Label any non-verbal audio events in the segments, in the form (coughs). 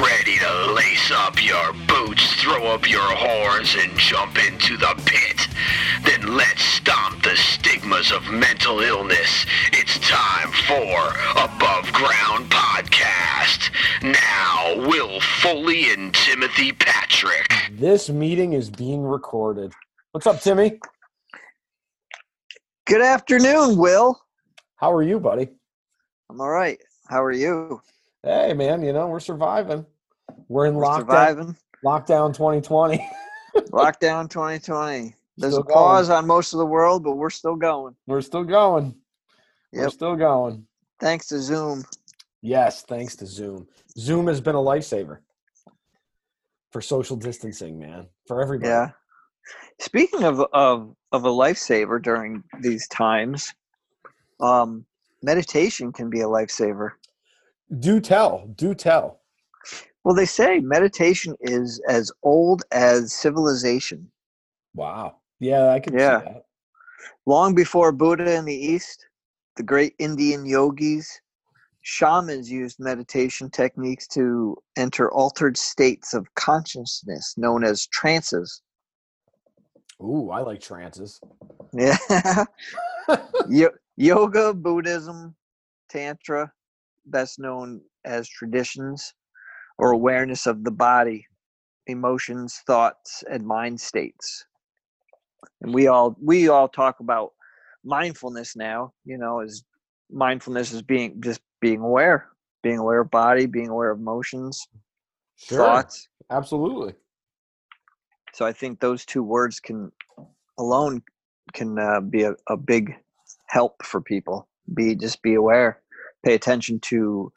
ready to lace up your boots, throw up your horns, and jump into the pit? Then let's stomp the stigmas of mental illness. It's time for Above Ground Podcast. Now, Will Foley and Timothy Patrick. This meeting is being recorded. What's up, Timmy? Good afternoon, Will. How are you, buddy? I'm all right. How are you? Hey, man, you know, we're surviving. We're in We're lockdown, surviving. lockdown 2020. (laughs) Lockdown 2020. There's Still a pause on most of the world, but we're still going. we're still going. We're still going. Thanks to Zoom. Yes, thanks to Zoom. Zoom has been a lifesaver for social distancing, man, for everybody. Yeah. Speaking of of of a lifesaver during these times, um, meditation can be a lifesaver. Do tell. Do tell. Well, they say meditation is as old as civilization. Wow. Yeah, I can Yeah. see that. Long before Buddha in the East, the great Indian yogis, shamans used meditation techniques to enter altered states of consciousness known as trances. Ooh, I like trances. Yeah. (laughs) (laughs) Yo- yoga, Buddhism, Tantra, best known as traditions or awareness of the body, emotions, thoughts, and mind states. And we all we all talk about mindfulness now, you know, as mindfulness is being just being aware, being aware of body, being aware of emotions, Sure. thoughts. Absolutely. So I think those two words can alone can uh, be a, a big help for people. Be just be aware, pay attention to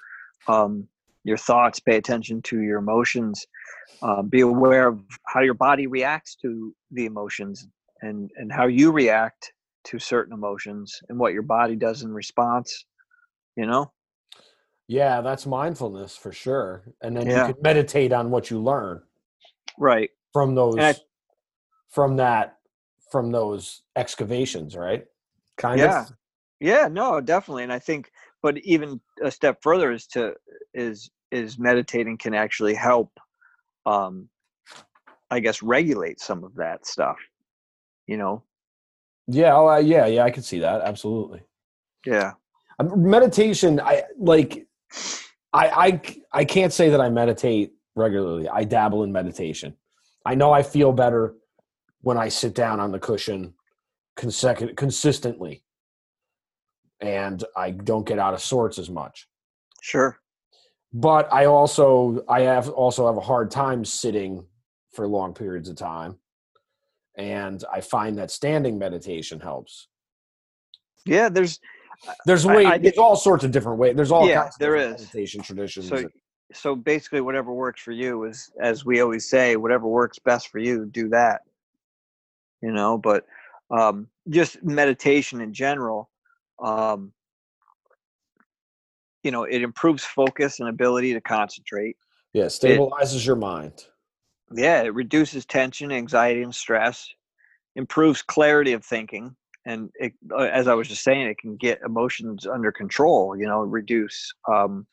um, your thoughts, pay attention to your emotions, uh, be aware of how your body reacts to the emotions and and how you react to certain emotions and what your body does in response. You know, Yeah, that's mindfulness for sure. And then Yeah. you can meditate on what you learn right? from those I- from that from those excavations, right? Kind Yeah. of. Yeah, no, definitely. And I think but even a step further is to is is meditating can actually help um I guess regulate some of that stuff. You know? Yeah, oh, uh, yeah, yeah, I can see that. Absolutely. Yeah. Um, meditation, I like I, I i can't say that I meditate regularly. I dabble in meditation. I know I feel better when I sit down on the cushion consecu- consistently and I don't get out of sorts as much. Sure. but I also I have also have a hard time sitting for long periods of time, and I find that standing meditation helps. Yeah, there's There's I- way I there's all sorts of different ways. There's all Yeah, kinds of there meditation traditions. so so basically whatever works for you is as we always say, whatever works best for you, do that. You know, but um just meditation in general, um you know, it improves focus and ability to concentrate. yeah, stabilizes your mind. Yeah, it reduces tension, anxiety, and stress, improves clarity of thinking, and it, uh, as I was just saying, it can get emotions under control. You know, reduce, um,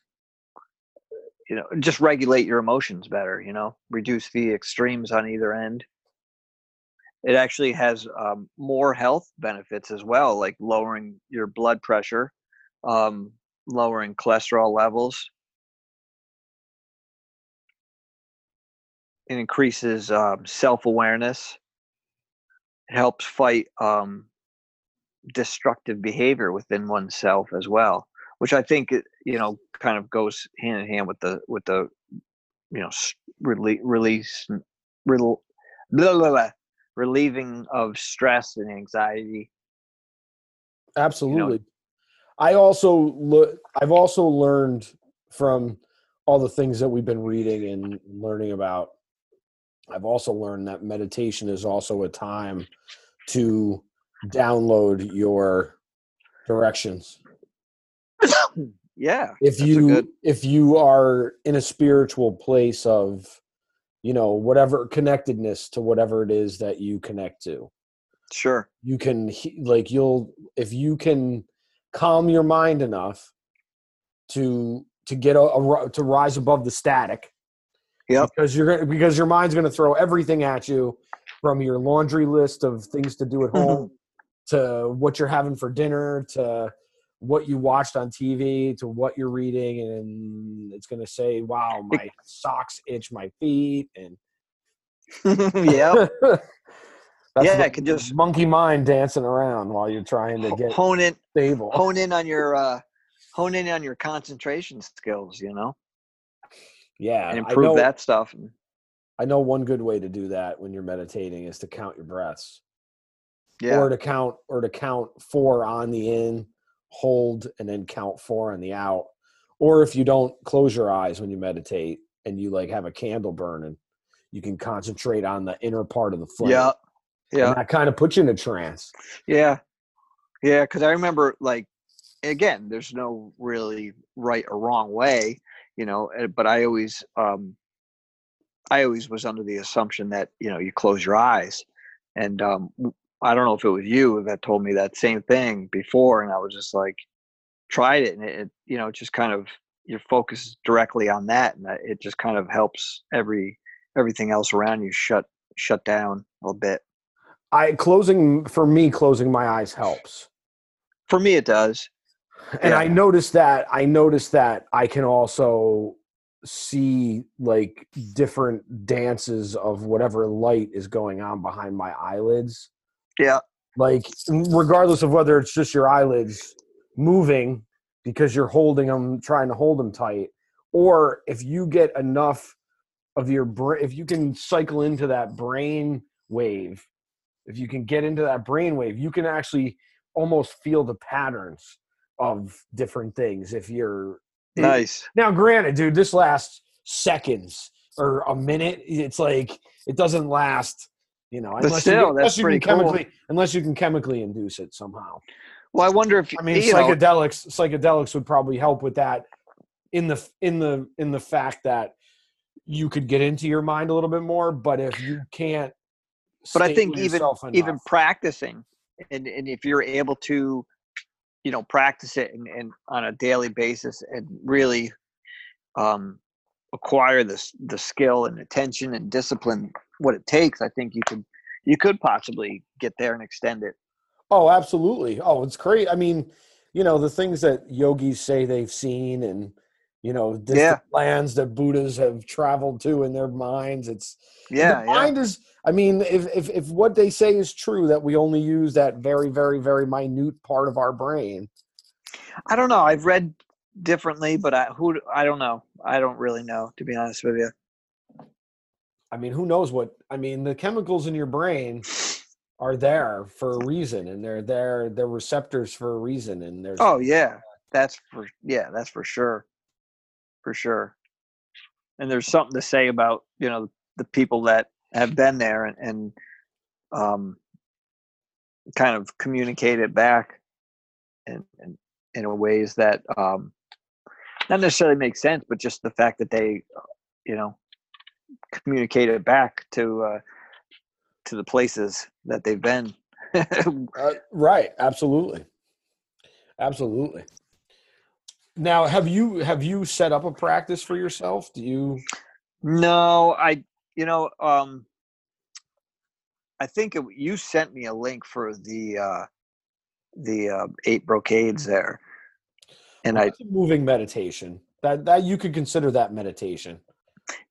you know, just regulate your emotions better. You know, reduce the extremes on either end. It actually has um, more health benefits as well, like lowering your blood pressure, um, lowering cholesterol levels, it increases um, self-awareness. It helps fight um, destructive behavior within oneself as well which i think you know kind of goes hand in hand with the with the you know release rel- blah, blah, blah, relieving of stress and anxiety Absolutely. I also look. I've also learned from all the things that we've been reading and learning about. I've also learned that meditation is also a time to download your directions. (coughs) yeah If you good- if you are in a spiritual place of, you know, whatever connectedness to whatever it is that you connect to, sure. You can like you'll if you can calm your mind enough to to get a, a to rise above the static yeah Because you're gonna because your mind's gonna throw everything at you from your laundry list of things to do at home (laughs) to what you're having for dinner to what you watched on TV to what you're reading and it's gonna say, Wow, my socks itch my feet and (laughs) yeah. (laughs) That's Yeah, it could just- monkey mind dancing around while you're trying to get hone in stable. hone in on your (laughs) uh hone in on your concentration skills, you know, yeah, and improve know, that stuff. I know one good way to do that when you're meditating is to count your breaths. yeah. or to count or to count four on the in hold and then count four on the out or if you don't close your eyes when you meditate and you like have a candle burning you can concentrate on the inner part of the flame yeah. Yeah. and that kind of puts you in a trance Yeah. Yeah, because I remember like again, there's no really right or wrong way, you know, eh, but I always um I always was under the assumption that, you know, you close your eyes. And um I don't know if it was you that told me that same thing before and I was just like tried it and it, it you know, just kind of your focus directly on that and that it just kind of helps every everything else around you shut shut down a little bit. i closing for me closing my eyes helps For me it does. and Yeah. i noticed that i noticed that i can also see like different dances of whatever light is going on behind my eyelids Yeah. like regardless of whether it's just your eyelids moving because you're holding them trying to hold them tight or if you get enough of your brain if you can cycle into that brain wave if you can get into that brain wave you can actually almost feel the patterns of different things if you're Nice. now, granted, dude, this lasts seconds or a minute. It's like it doesn't last, you know, But unless still, you, can- that's unless you can pretty cool. chemically, unless you can chemically induce it somehow. Well, I wonder if I mean, you know, psychedelics, psychedelics would probably help with that in the in the in the fact that you could get into your mind a little bit more. But if you can't, but I think even yourself even practicing, and and if you're able to, you know, practice it and, and on a daily basis and really um, acquire this the skill and attention and discipline what it takes, I think you could you could possibly get there and extend it. Oh, absolutely. Oh, it's great. I mean, you know, the things that yogis say they've seen and, you know, distant Yeah. lands that Buddhas have traveled to in their minds. It's Yeah, the yeah. mind is I mean, if, if if what they say is true that we only use that very, very, very minute part of our brain. I don't know. I've read differently, but I who I don't know. I don't really know to be honest with you. I mean, who knows what I mean, the chemicals in your brain are there for a reason and they're there, they're receptors for a reason. And there's Oh yeah, that's for yeah, that's for sure, for sure. And there's something to say about you know the people that have been there and, and um, kind of communicate it back, and, and in ways that um, not necessarily make sense, but just the fact that they, you know, communicate it back to uh, to the places that they've been. (laughs) Uh, right. Absolutely. Absolutely. Now, have you have you set up a practice for yourself? Do you? No, I you know um I think it, you sent me a link for the uh the uh, eight brocades there. And I That's a moving meditation. That that you could consider that meditation.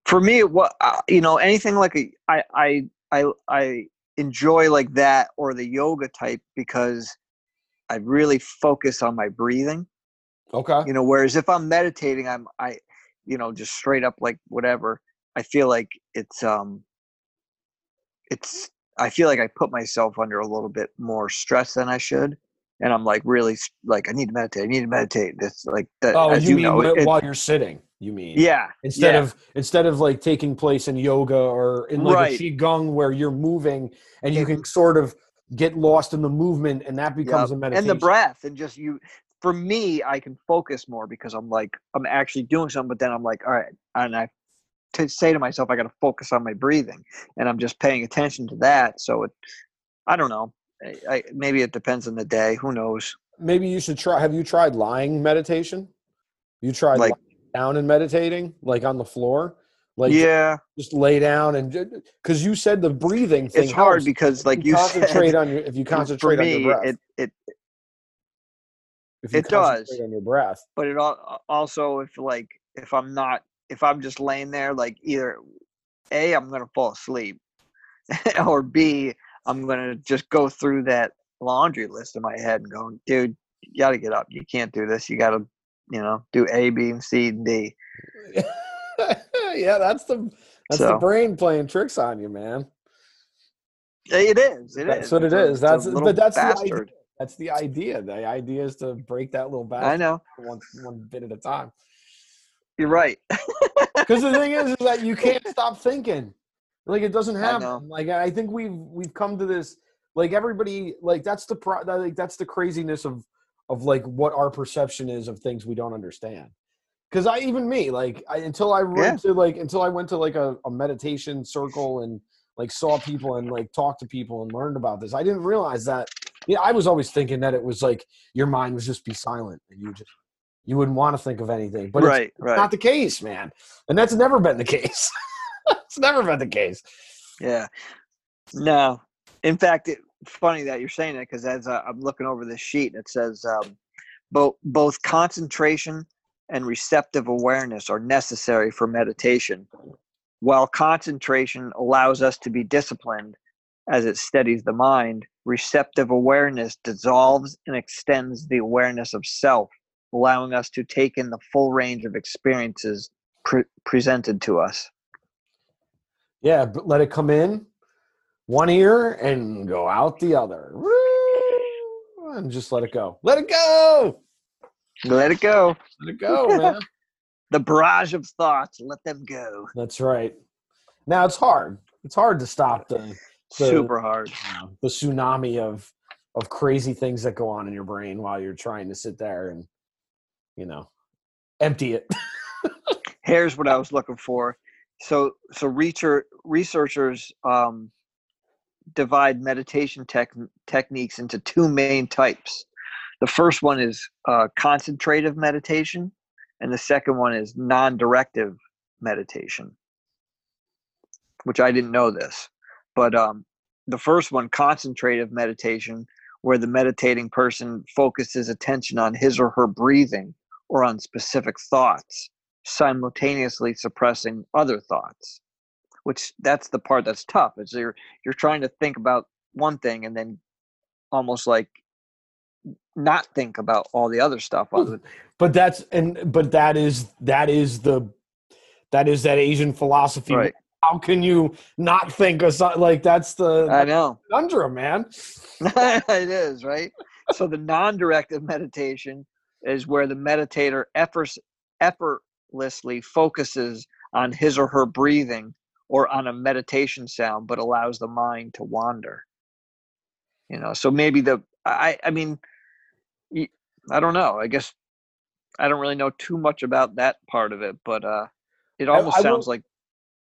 for me what uh, you know anything like a I I I I enjoy like that or the yoga type because I really focus on my breathing. Okay. you know whereas if i'm meditating i'm i you know just straight up like whatever i feel like it's um it's i feel like i put myself under a little bit more stress than i should and i'm like really like i need to meditate i need to meditate it's like that Oh, as you, you, mean know it- while you're sitting? You mean? yeah Instead yeah, of instead of like taking place in yoga or in like Right. a qigong where you're moving and you can sort of get lost in the movement and that becomes Yep. a meditation. and the breath and just you for me i can focus more because i'm like i'm actually doing something but then i'm like all right and i to say to myself i got to focus on my breathing and i'm just paying attention to that so it i don't know I, maybe it depends on the day who knows Maybe you should try. Have you tried lying meditation? You tried Like- lying down and meditating, like on the floor, Like yeah, just lay down and because you said the breathing thing. it's hard helps. because, like If you concentrate said, on your if you (laughs) concentrate on your breath. it it if you it does. on your breath. but it al- also if like if i'm not if i'm just laying there like either a i'm gonna fall asleep (laughs) or b i'm gonna just go through that laundry list in my head and go dude you gotta get up you can't do this you gotta you know do a b and c and d (laughs) yeah, that's the that's the brain playing tricks on you, man. it is it That's is. what it is. a That's- but that's the idea. bastard. That's the idea. The idea is to break that little i know one one bit at a time. you're right (laughs) Because the thing is, is that you can't stop thinking. Like it doesn't happen. know. Like I think we've we've come to this. Like everybody, like that's the pro. that- Like that's the craziness of of like what our perception is of things we don't understand. Because I even me like I, until I went to like until I went to like a, a meditation circle and like saw people and like talked to people and learned about this. I didn't realize that. Yeah, I was always thinking that it was like your mind was just be silent and you just you wouldn't want to think of anything. But it's right right not the case, man. And that's never been the (laughs) case. (laughs) it's never been the case. Yeah. No. In fact, it, funny that you're saying that because as uh, I'm looking over this sheet, it says um, both both concentration and receptive awareness are necessary for meditation. While concentration allows us to be disciplined as it steadies the mind, receptive awareness dissolves and extends the awareness of self, allowing us to take in the full range of experiences pre- presented to us. Yeah, but let it come in one ear and go out the other. And just let it go. Let it go. Let it go. Let it go, man. (laughs) the barrage of thoughts let them go That's right. Now it's hard. It's hard to stop the the, super hard you know, the tsunami of of crazy things that go on in your brain while you're trying to sit there and you know empty it. (laughs) here's what i was looking for so so research, researchers um, divide meditation tech, techniques into two main types. The first one is uh, concentrative meditation and the second one is non-directive meditation. Which i didn't know this but um, the first one concentrative meditation where the meditating person focuses attention on his or her breathing or on specific thoughts simultaneously suppressing other thoughts which that's the part that's tough is you're you're trying to think about one thing and then almost like not think about all the other stuff but that's and but that is that is the that is that Asian philosophy. right How can you not think of something like that's the i know conundrum, man? (laughs) it is right so the non-directive meditation is where the meditator efforts effortlessly focuses on his or her breathing or on a meditation sound but allows the mind to wander you know so maybe the i i mean I don't know i guess i don't really know too much about that part of it but uh it almost I will- sounds like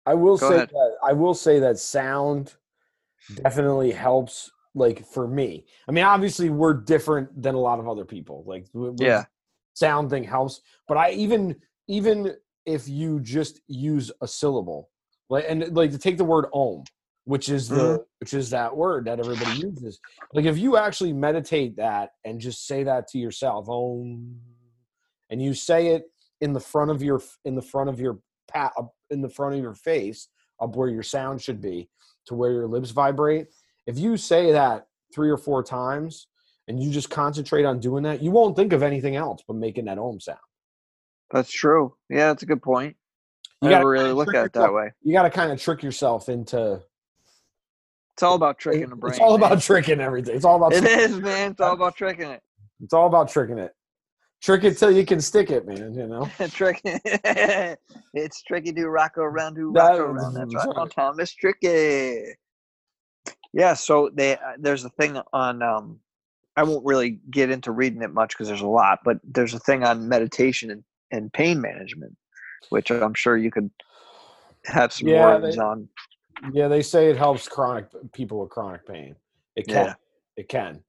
I will say ahead. that I will say that sound definitely helps. Like for me, I mean, obviously we're different than a lot of other people. Like, Yeah. sound thing helps. But I even even if you just use a syllable, like and like to take the word om, which is the Mm-hmm. which is that word that everybody uses. Like if you actually meditate that and just say that to yourself, om, and you say it in the front of your in the front of your pat in the front of your face up where your sound should be to where your lips vibrate if you say that three or four times and you just concentrate on doing that you won't think of anything else but making that om sound that's true yeah that's a good point You never really look at it that way you got to kind of trick yourself into it's all about tricking the brain it's all man. about tricking everything it's all about it is man it's all about (laughs) tricking it it's all about tricking it trick it till you can stick it man you know (laughs) Trick. (laughs) it's tricky to rock around to That- around. That's right. right. Thomas tricky. Yeah. So they uh, there's a thing on. Um, I won't really get into reading it much because there's a lot, but there's a thing on meditation and, and pain management, which I'm sure you could have some Yeah, words they- on. yeah they say it helps chronic people with chronic pain it can Yeah. it can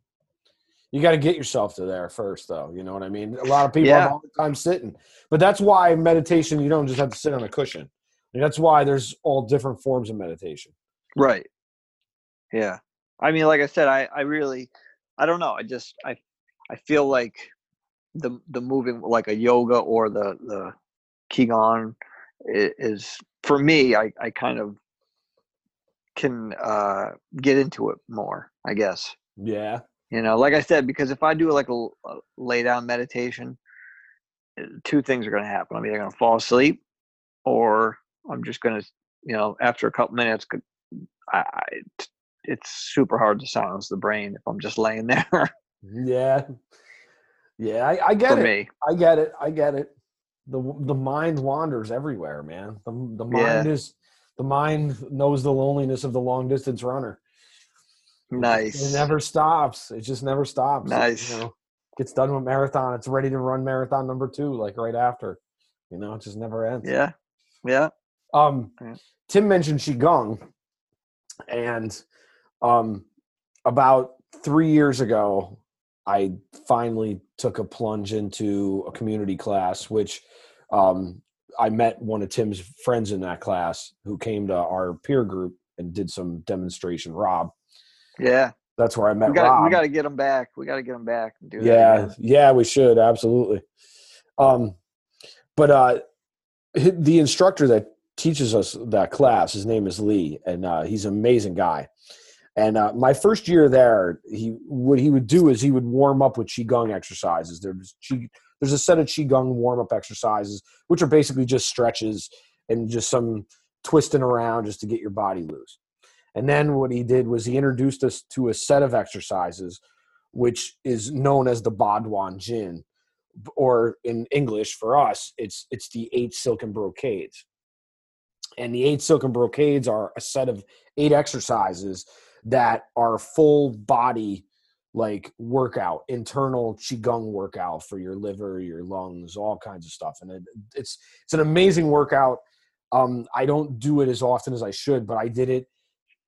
you got to get yourself to there first though you know what i mean a lot of people Yeah. have all the time sitting but that's why meditation you don't just have to sit on a cushion that's why there's all different forms of meditation. Right. Yeah. I mean, like I said, I, I really, I don't know. I just, I, I feel like the, the moving, like a yoga or the, the Qigong is for me, I, I kind of can, uh, get into it more, I guess. Yeah. You know, like I said, because if I do like a, a lay down meditation, uh, two things are going to happen. I'm either going to fall asleep or I'm just going to, you know, after a couple minutes, I, I, it's super hard to silence the brain if I'm just laying (laughs) there. yeah. Yeah, I, I get it. me. I get it. I get it. The the mind wanders everywhere, man. The the mind Yeah. is the mind knows the loneliness of the long distance runner. Nice. It never stops. It just never stops. It, Nice. you know, gets done with marathon. It's ready to run marathon number two, like right after. You know, it just never ends. Yeah. Yeah. Um, Yeah. Tim mentioned qigong, and um, about three years ago, I finally took a plunge into a community class, which um, I met one of Tim's friends in that class who came to our peer group and did some demonstration. Rob, Yeah. that's where I met We got Rob. we got to get them back. We got to get them back and do yeah yeah we should absolutely um but uh the instructor that teaches us that class his name is lee and uh he's an amazing guy and uh, my first year there he what he would do is he would warm up with qigong exercises there's qi, there's a set of qigong warm up exercises which are basically just stretches and just some twisting around just to get your body loose and then what he did was he introduced us to a set of exercises which is known as the Baduanjin, or in English for us, it's it's the eight silken brocades. And the eight silken brocades are a set of eight exercises that are full body like workout, internal qigong workout for your liver, your lungs, all kinds of stuff. And it, it's it's an amazing workout. Um, I don't do it as often as I should, but I did it.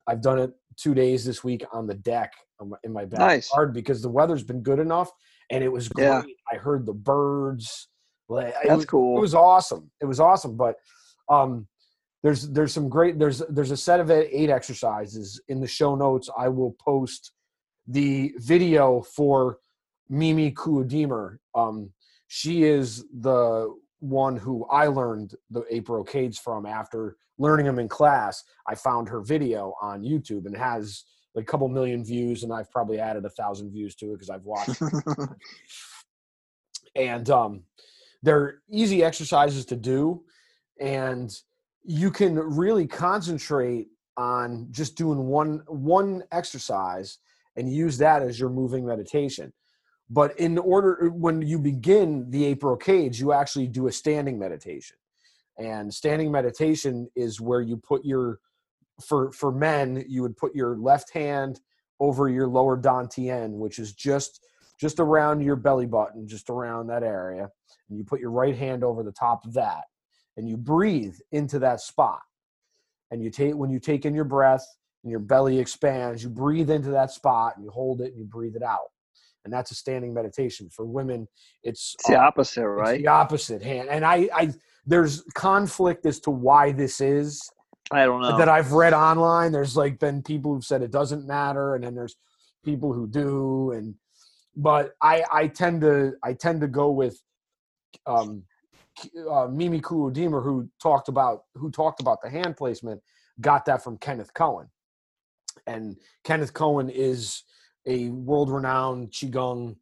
I've done it two days this week on the deck my- in my Nice. backyard because the weather's been good enough and it was great. Yeah. I heard the birds. Like, it That's was- cool. It was awesome. It was awesome. But um, there's there's some great there's there's a set of eight exercises in the show notes. I will post the video for Mimi Kuo-Deemer. Um, she is the one who I learned the eight brocades from after learning them in class. I found her video on YouTube and has like a couple million views, and I've probably added a thousand views to it because I've watched (laughs) and um, they're easy exercises to do and you can really concentrate on just doing one one exercise and use that as your moving meditation. But in order when you begin the eight brocades you actually do a standing meditation. And standing meditation is where you put your for for men you would put your left hand over your lower dantian which is just just around your belly button, just around that area. And you put your right hand over the top of that and you breathe into that spot. And you take when you take in your breath and your belly expands, you breathe into that spot and you hold it and you breathe it out. And that's a standing meditation. For women, it's It's the uh, opposite, it's right? the opposite hand. And I, I there's conflict as to why this is I don't know. that I've read online. There's like been people who've said it doesn't matter, and then there's people who do. And but I I tend to I tend to go with um, uh, Mimi Kuo-Deemer who talked about who talked about the hand placement. Got that from Kenneth Cohen, and Kenneth Cohen is a world-renowned qigong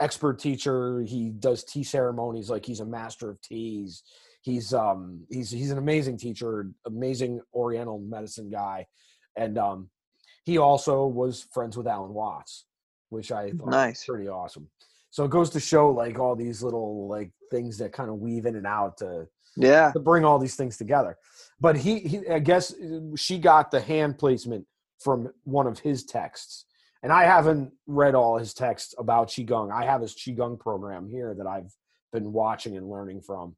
expert teacher. He does tea ceremonies like he's a master of teas. He's um he's he's an amazing teacher, amazing Oriental medicine guy, and um he also was friends with Alan Watts, which I thought was Nice. pretty awesome. So it goes to show like all these little like things that kind of weave in and out to Yeah. to bring all these things together. But he, he I guess uh, she got the hand placement from one of his texts. And I haven't read all his texts about Qigong. I have his Qigong program here that I've been watching and learning from.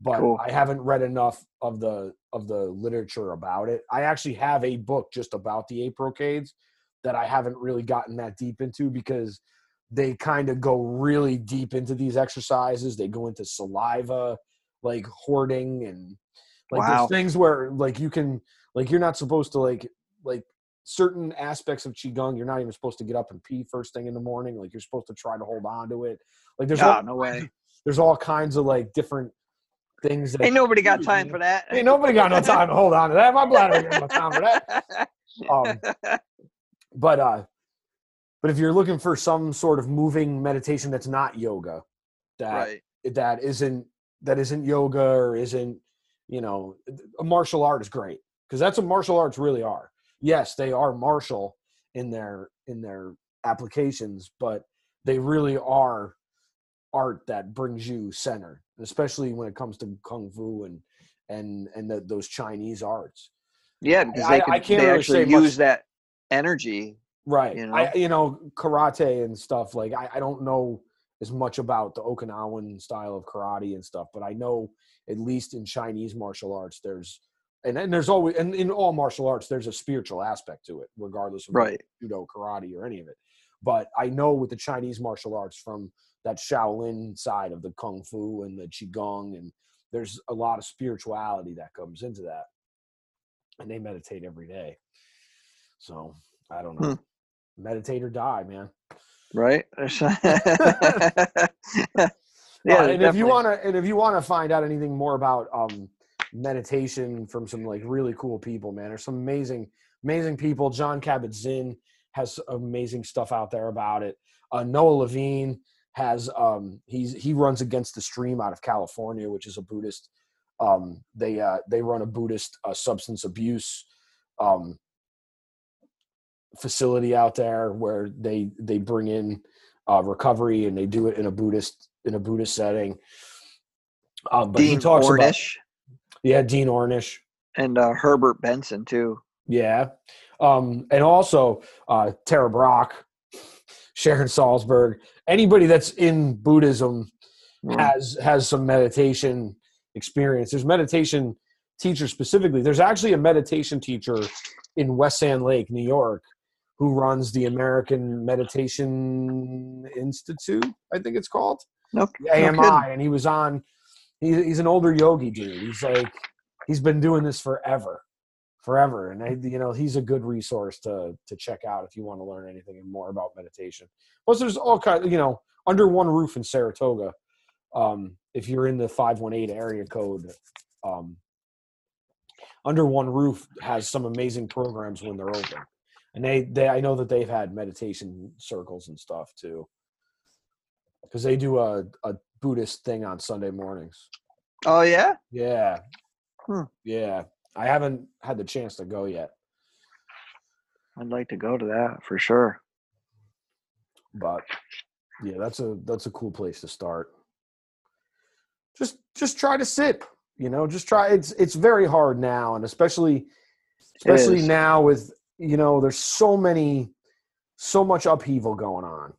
But Cool. I haven't read enough of the of the literature about it. I actually have a book just about the eight brocades that I haven't really gotten that deep into because they kind of go really deep into these exercises. They go into saliva, like hoarding and Like Wow. there's things where like you can like you're not supposed to like like certain aspects of qigong you're not even supposed to get up and pee first thing in the morning. Like you're supposed to try to hold on to it. Like there's Oh, all no way. (laughs) there's all kinds of like different things that Ain't nobody got time for that. Ain't nobody got no time to hold on to that. My bladder ain't got no time for that. (laughs) Um, but uh, but if you're looking for some sort of moving meditation that's not yoga, that right. that isn't that isn't yoga or isn't you know a martial art is great because that's what martial arts really are. Yes, they are martial in their in their applications, but they really are art that brings you center, especially when it comes to kung fu and and and the, those Chinese arts. Yeah, because they, can, I can't they really actually say much- use that energy. Right. You I you know karate and stuff like I, I don't know as much about the Okinawan style of karate and stuff, but I know at least in Chinese martial arts there's and, and there's always and in all martial arts there's a spiritual aspect to it, regardless of Right. judo, karate, or any of it. But I know with the Chinese martial arts from that Shaolin side of the kung fu and the qigong and there's a lot of spirituality that comes into that. And they meditate every day. So I don't hmm. know. Meditate or die, man. Right. (laughs) (laughs) yeah. Uh, and if you want to, and if you want to find out anything more about um, meditation from some like really cool people, man, there's some amazing, amazing people. John Kabat-Zinn has amazing stuff out there about it. Uh, Noah Levine has um, he's he runs against the stream out of California, which is a Buddhist. Um, they uh, they run a Buddhist uh, substance abuse um, facility out there where they they bring in uh, recovery and they do it in a Buddhist in a Buddhist setting. Um, but he Dean talks about Ornish yeah Dean Ornish and uh, Herbert Benson too. yeah, um, and also uh, Tara Brach, (laughs) Sharon Salzberg, anybody that's in Buddhism Mm. has has some meditation experience. There's meditation teachers specifically. There's actually a meditation teacher in West Sand Lake, New York, who runs the American Meditation Institute. I think it's called No, no AMI, kidding. and he was on. He's he's an older yogi dude. He's like he's been doing this forever, forever, and I, you know he's a good resource to to check out if you want to learn anything more about meditation. Plus, there's all kind, you know, under one roof in Saratoga. Um, if you're in the five one eight area code, um, under one roof has some amazing programs when they're open, and they they I know that they've had meditation circles and stuff too because they do a, a Buddhist thing on Sunday mornings. Oh yeah. Yeah. Hmm. Yeah. I haven't had the chance to go yet, I'd like to go to that for sure. but yeah, that's a that's a cool place to start. Just just try to sit, you know, just try it's it's very hard now and especially especially now with you know, there's so many so much upheaval going on.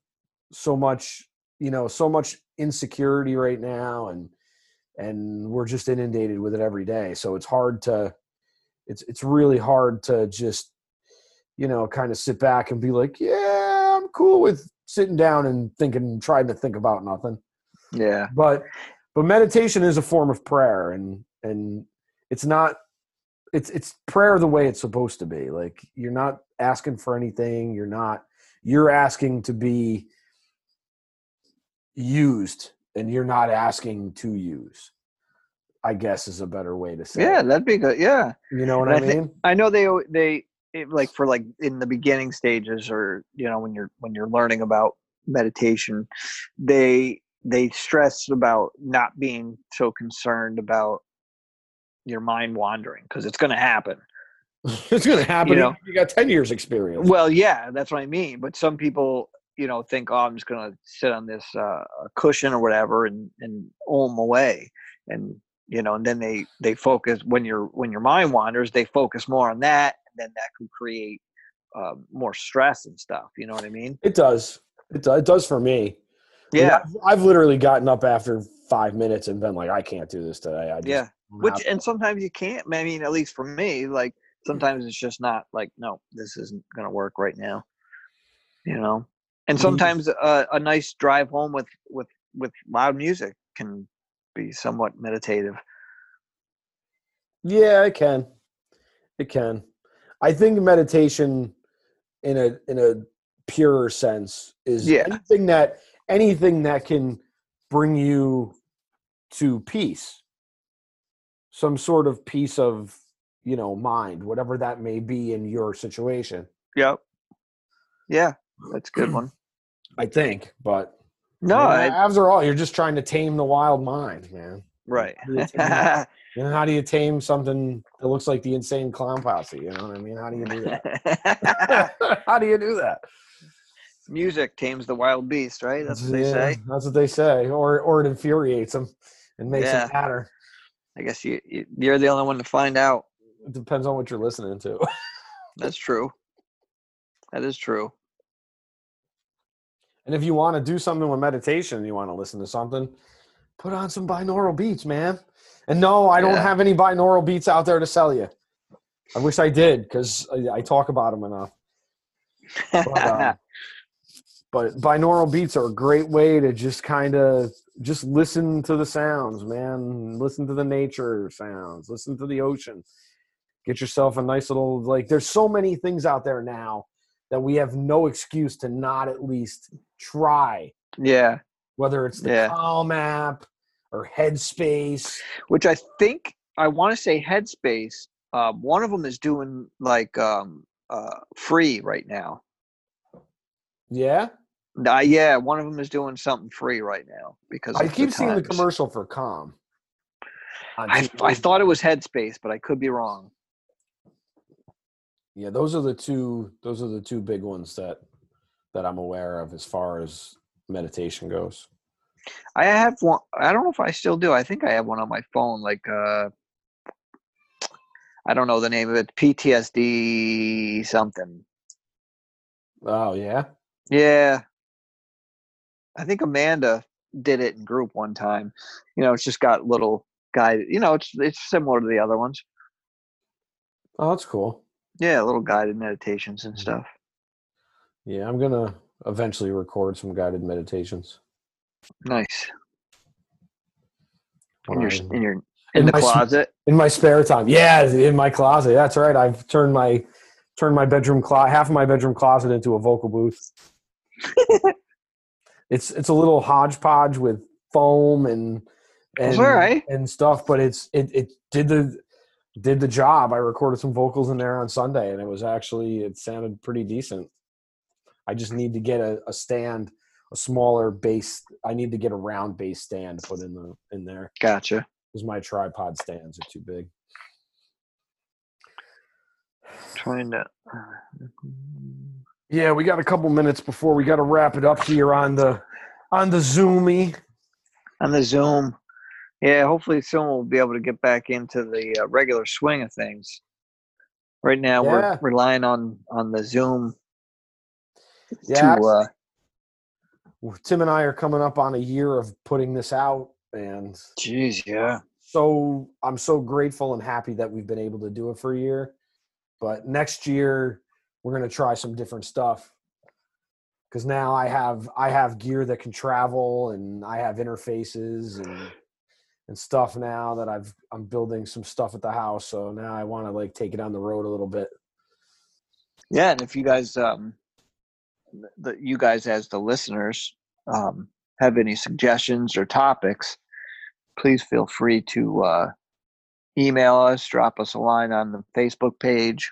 So much, you know, so much insecurity right now and and we're just inundated with it every day. So it's hard to it's it's really hard to just you know kind of sit back and be like, yeah, I'm cool with sitting down and thinking trying to think about nothing. Yeah. But but meditation is a form of prayer and and it's not it's it's prayer the way it's supposed to be. Like you're not asking for anything, you're not you're asking to be used and you're not asking to use. I guess is a better way to say. Yeah, it. that'd be good. Yeah. You know what And I mean? I know they they it, like for like in the beginning stages or you know when you're when you're learning about meditation, they they stress about not being so concerned about your mind wandering because it's going to happen. (laughs) it's going to happen. You know- you got 10 years experience. Well, yeah, that's what I mean. But some people, you know, think, oh, I'm just going to sit on this uh, cushion or whatever and and om away, and you know, and then they they focus when your when your mind wanders, they focus more on that, and then that can create uh, more stress and stuff. You know what I mean? It does. It does, it does for me. Yeah, I've, I've literally gotten up after five minutes and been like, I can't do this today. I just yeah. Which and sometimes you can't. I mean, at least for me, like sometimes it's just not like, no, this isn't going to work right now. You know, and Mhm. sometimes a, a nice drive home with with with loud music can be somewhat meditative. Yeah, it can. It can. I think meditation in a in a purer sense is Yeah. anything that anything that can bring you to peace. Some sort of peace of, you know, mind, whatever that may be in your situation. Yep. Yeah, that's a good one. (clears throat) I think, but No, I I, after all, you're just trying to tame the wild mind, man. right. (laughs) You know, how do you tame something that looks like the insane clown posse? You know what I mean? How do you do that? (laughs) (laughs) how do you do that? Music tames the wild beast, right? That's what they Yeah, say. That's what they say, or or it infuriates them and makes Yeah. them matter. I guess you, you you're the only one to find out. It depends on what you're listening to. (laughs) That's true. That is true. And if you want to do something with meditation, you want to listen to something, put on some binaural beats, man. And no, I don't Yeah. have any binaural beats out there to sell you. I wish I did because I, I talk about them enough. But, um, (laughs) but binaural beats are a great way to just kind of just listen to the sounds, man. Listen to the nature sounds. Listen to the ocean. Get yourself a nice little like. There's so many things out there now that we have no excuse to not at least try. yeah, Whether it's the Yeah. Calm app or Headspace. which I think I want to say Headspace. Um, one of them is doing like um, uh, free right now. Yeah, Uh, yeah, one of them is doing something free right now because I keep seeing the commercial for Calm. I, I thought it was Headspace, but I could be wrong. Yeah, those are the two. Those are the two big ones that that I'm aware of as far as meditation goes. I have one. I don't know if I still do. I think I have one on my phone. Like, uh, I don't know the name of it. PTSD something. Oh yeah, Yeah. I think Amanda did it in group one time. You know, it's just got little guide. You know, it's it's similar to the other ones. oh that's cool. Yeah, little guided meditations Mm-hmm. and stuff. Yeah, I'm gonna eventually record some guided meditations. Nice. In your in your in in the closet. in my spare time. Yeah, in my closet. That's right. I've turned my turned my bedroom closet, half of my bedroom closet into a vocal booth. It's it's a little hodgepodge with foam and and right. and stuff, but it's it it did the did the job. I recorded some vocals in there on Sunday, and it was actually it sounded pretty decent. I just need to get a, a stand, a smaller bass. I need to get a round bass stand put in the in there Gotcha. because my tripod stands are too big. Trying to. Yeah, we got a couple minutes before we got to wrap it up here on the on the Zoomy. on the Zoom. Yeah, hopefully soon we'll be able to get back into the uh, regular swing of things. Right now Yeah. we're relying on on the Zoom Yeah, to uh, Tim and I are coming up on a year of putting this out, and Jeez, yeah. so I'm so grateful and happy that we've been able to do it for a year. But next year we're gonna try some different stuff because now I have I have gear that can travel and I have interfaces and and stuff now that I've I'm building some stuff at the house. So now I want to like take it on the road a little bit. Yeah, and if you guys um the you guys as the listeners um have any suggestions or topics, please feel free to uh email us, drop us a line on the Facebook page.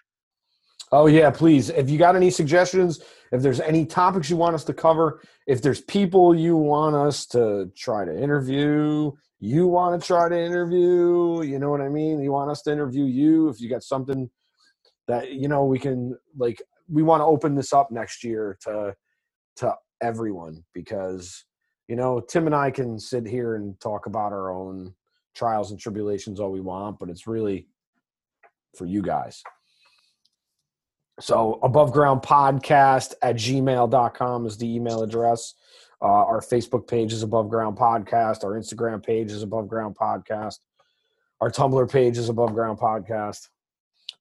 Oh yeah, please. If you got any suggestions, if there's any topics you want us to cover, if there's people you want us to try to interview, you want to try to interview, you know what I mean? You want us to interview you if you got something that you know we can like we want to open this up next year to to everyone because you know Tim and I can sit here and talk about our own trials and tribulations all we want, but it's really for you guys. So above ground podcast at gmail.com is the email address. Uh, our Facebook page is above ground podcast. Our Instagram page is above ground podcast. Our Tumblr page is above ground podcast.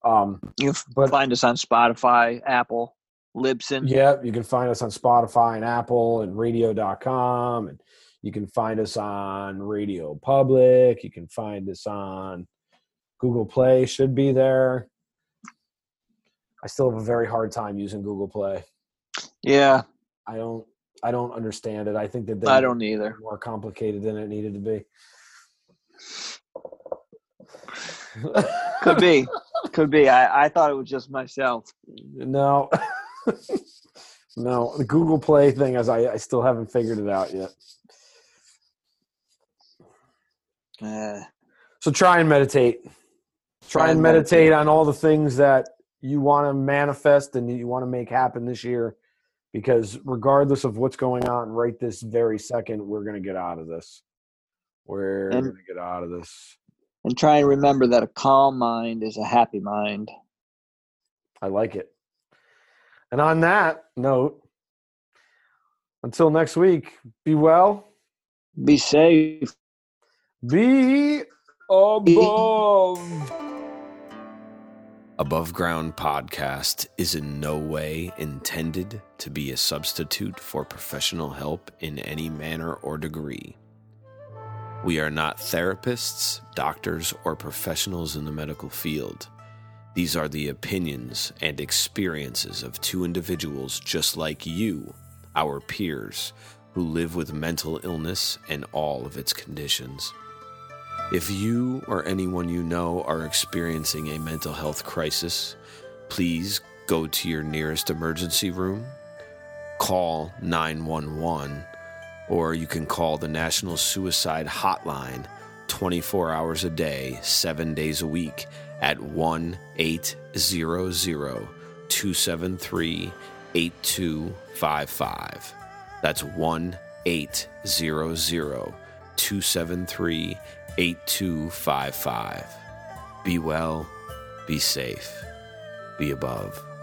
Um, You can But- find us on Spotify, Apple, Libsyn. yeah, you can find us on Spotify and Apple and radio.com. And you can find us on Radio Public. You can find us on Google Play should be there. I still have a very hard time using Google Play. Yeah, I don't I don't understand it. I think that they I don't either. more complicated than it needed to be. Could be, (laughs) could be. I, I thought it was just myself. no. (laughs) no, the Google Play thing as I, I still haven't figured it out yet. Uh, So try and meditate. Try, and meditate, on all the things that you want to manifest and you want to make happen this year. Because regardless of what's going on right this very second, we're going to get out of this. We're And- going to get out of this. and try and uh, uh, remember that a calm mind is a happy mind. I like it. And on that note, until next week, be well, Be safe. be above. Above Ground Podcast is in no way intended to be a substitute for professional help in any manner or degree. We are not therapists, doctors, or professionals in the medical field. These are the opinions and experiences of two individuals just like you, our peers, who live with mental illness and all of its conditions. If you or anyone you know are experiencing a mental health crisis, please go to your nearest emergency room, call 911, or you can call the National Suicide Hotline 24 hours a day, 7 days a week at 1 800 273 8255. That's 1 800 273 8255. Be well, be safe, be above.